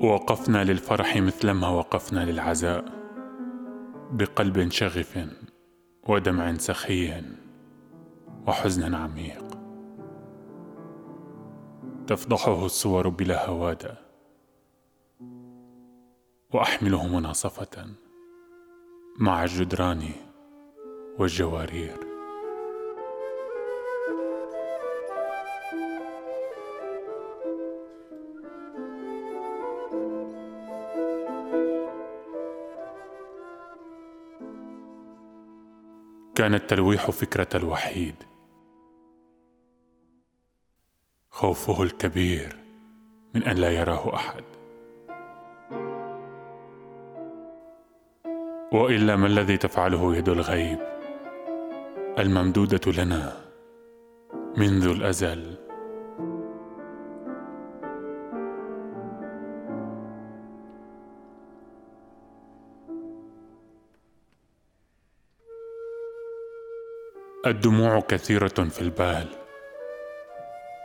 وقفنا للفرح مثلما وقفنا للعزاء بقلب شغف ودمع سخي وحزن عميق. تفضحه الصور بلا هوادة وأحمله مناصفة مع الجدران والجوارير. كان التلويح فكرة الوحيد. خوفه الكبير من أن لا يراه أحد. وإلا ما الذي تفعله يد الغيب؟ الممدودة لنا منذ الأزل. الدموع كثيرة في البال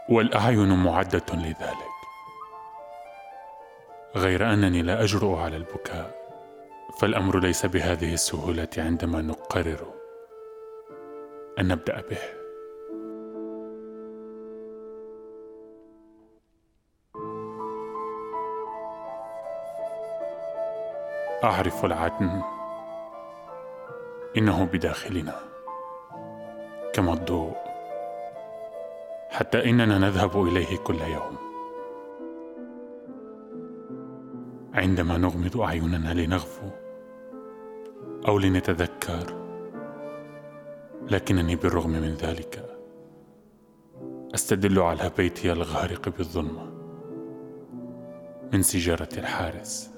والأعين معدة لذلك. غير أنني لا أجرؤ على البكاء فالأمر ليس بهذه السهولة عندما نقرر أن نبدأ به. أعرف العدن إنه بداخلنا. كما الضوء. حتى إننا نذهب إليه كل يوم. عندما نغمض أعيننا لنغفو أو لنتذكر لكنني بالرغم من ذلك أستدل على بيتي الغارق بالظلمة من سجاره الحارس.